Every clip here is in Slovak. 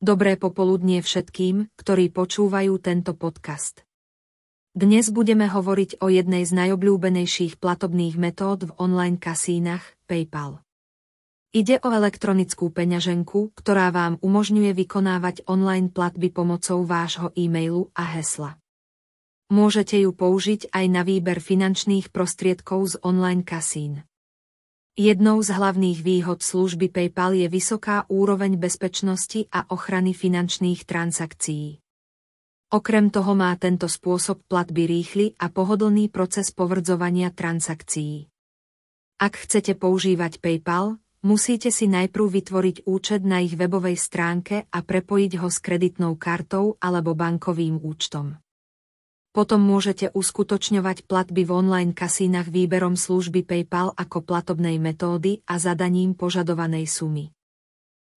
Dobré popoludnie všetkým, ktorí počúvajú tento podcast. Dnes budeme hovoriť o jednej z najobľúbenejších platobných metód v online kasínach, PayPal. Ide o elektronickú peňaženku, ktorá vám umožňuje vykonávať online platby pomocou vášho e-mailu a hesla. Môžete ju použiť aj na výber finančných prostriedkov z online kasín. Jednou z hlavných výhod služby PayPal je vysoká úroveň bezpečnosti a ochrany finančných transakcií. Okrem toho má tento spôsob platby rýchly a pohodlný proces povrdzovania transakcií. Ak chcete používať PayPal, musíte si najprv vytvoriť účet na ich webovej stránke a prepojiť ho s kreditnou kartou alebo bankovým účtom. Potom môžete uskutočňovať platby v online kasínach výberom služby PayPal ako platobnej metódy a zadaním požadovanej sumy.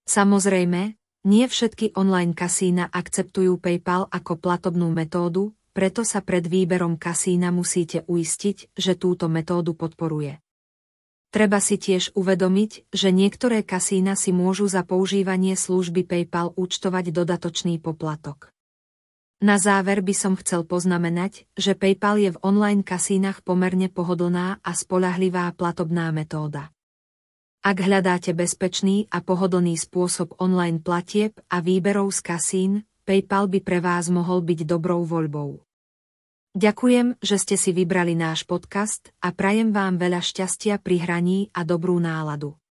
Samozrejme, nie všetky online kasína akceptujú PayPal ako platobnú metódu, preto sa pred výberom kasína musíte uistiť, že túto metódu podporuje. Treba si tiež uvedomiť, že niektoré kasína si môžu za používanie služby PayPal účtovať dodatočný poplatok. Na záver by som chcel poznamenať, že PayPal je v online kasínach pomerne pohodlná a spolahlivá platobná metóda. Ak hľadáte bezpečný a pohodlný spôsob online platieb a výberov z kasín, PayPal by pre vás mohol byť dobrou voľbou. Ďakujem, že ste si vybrali náš podcast a prajem vám veľa šťastia pri hraní a dobrú náladu.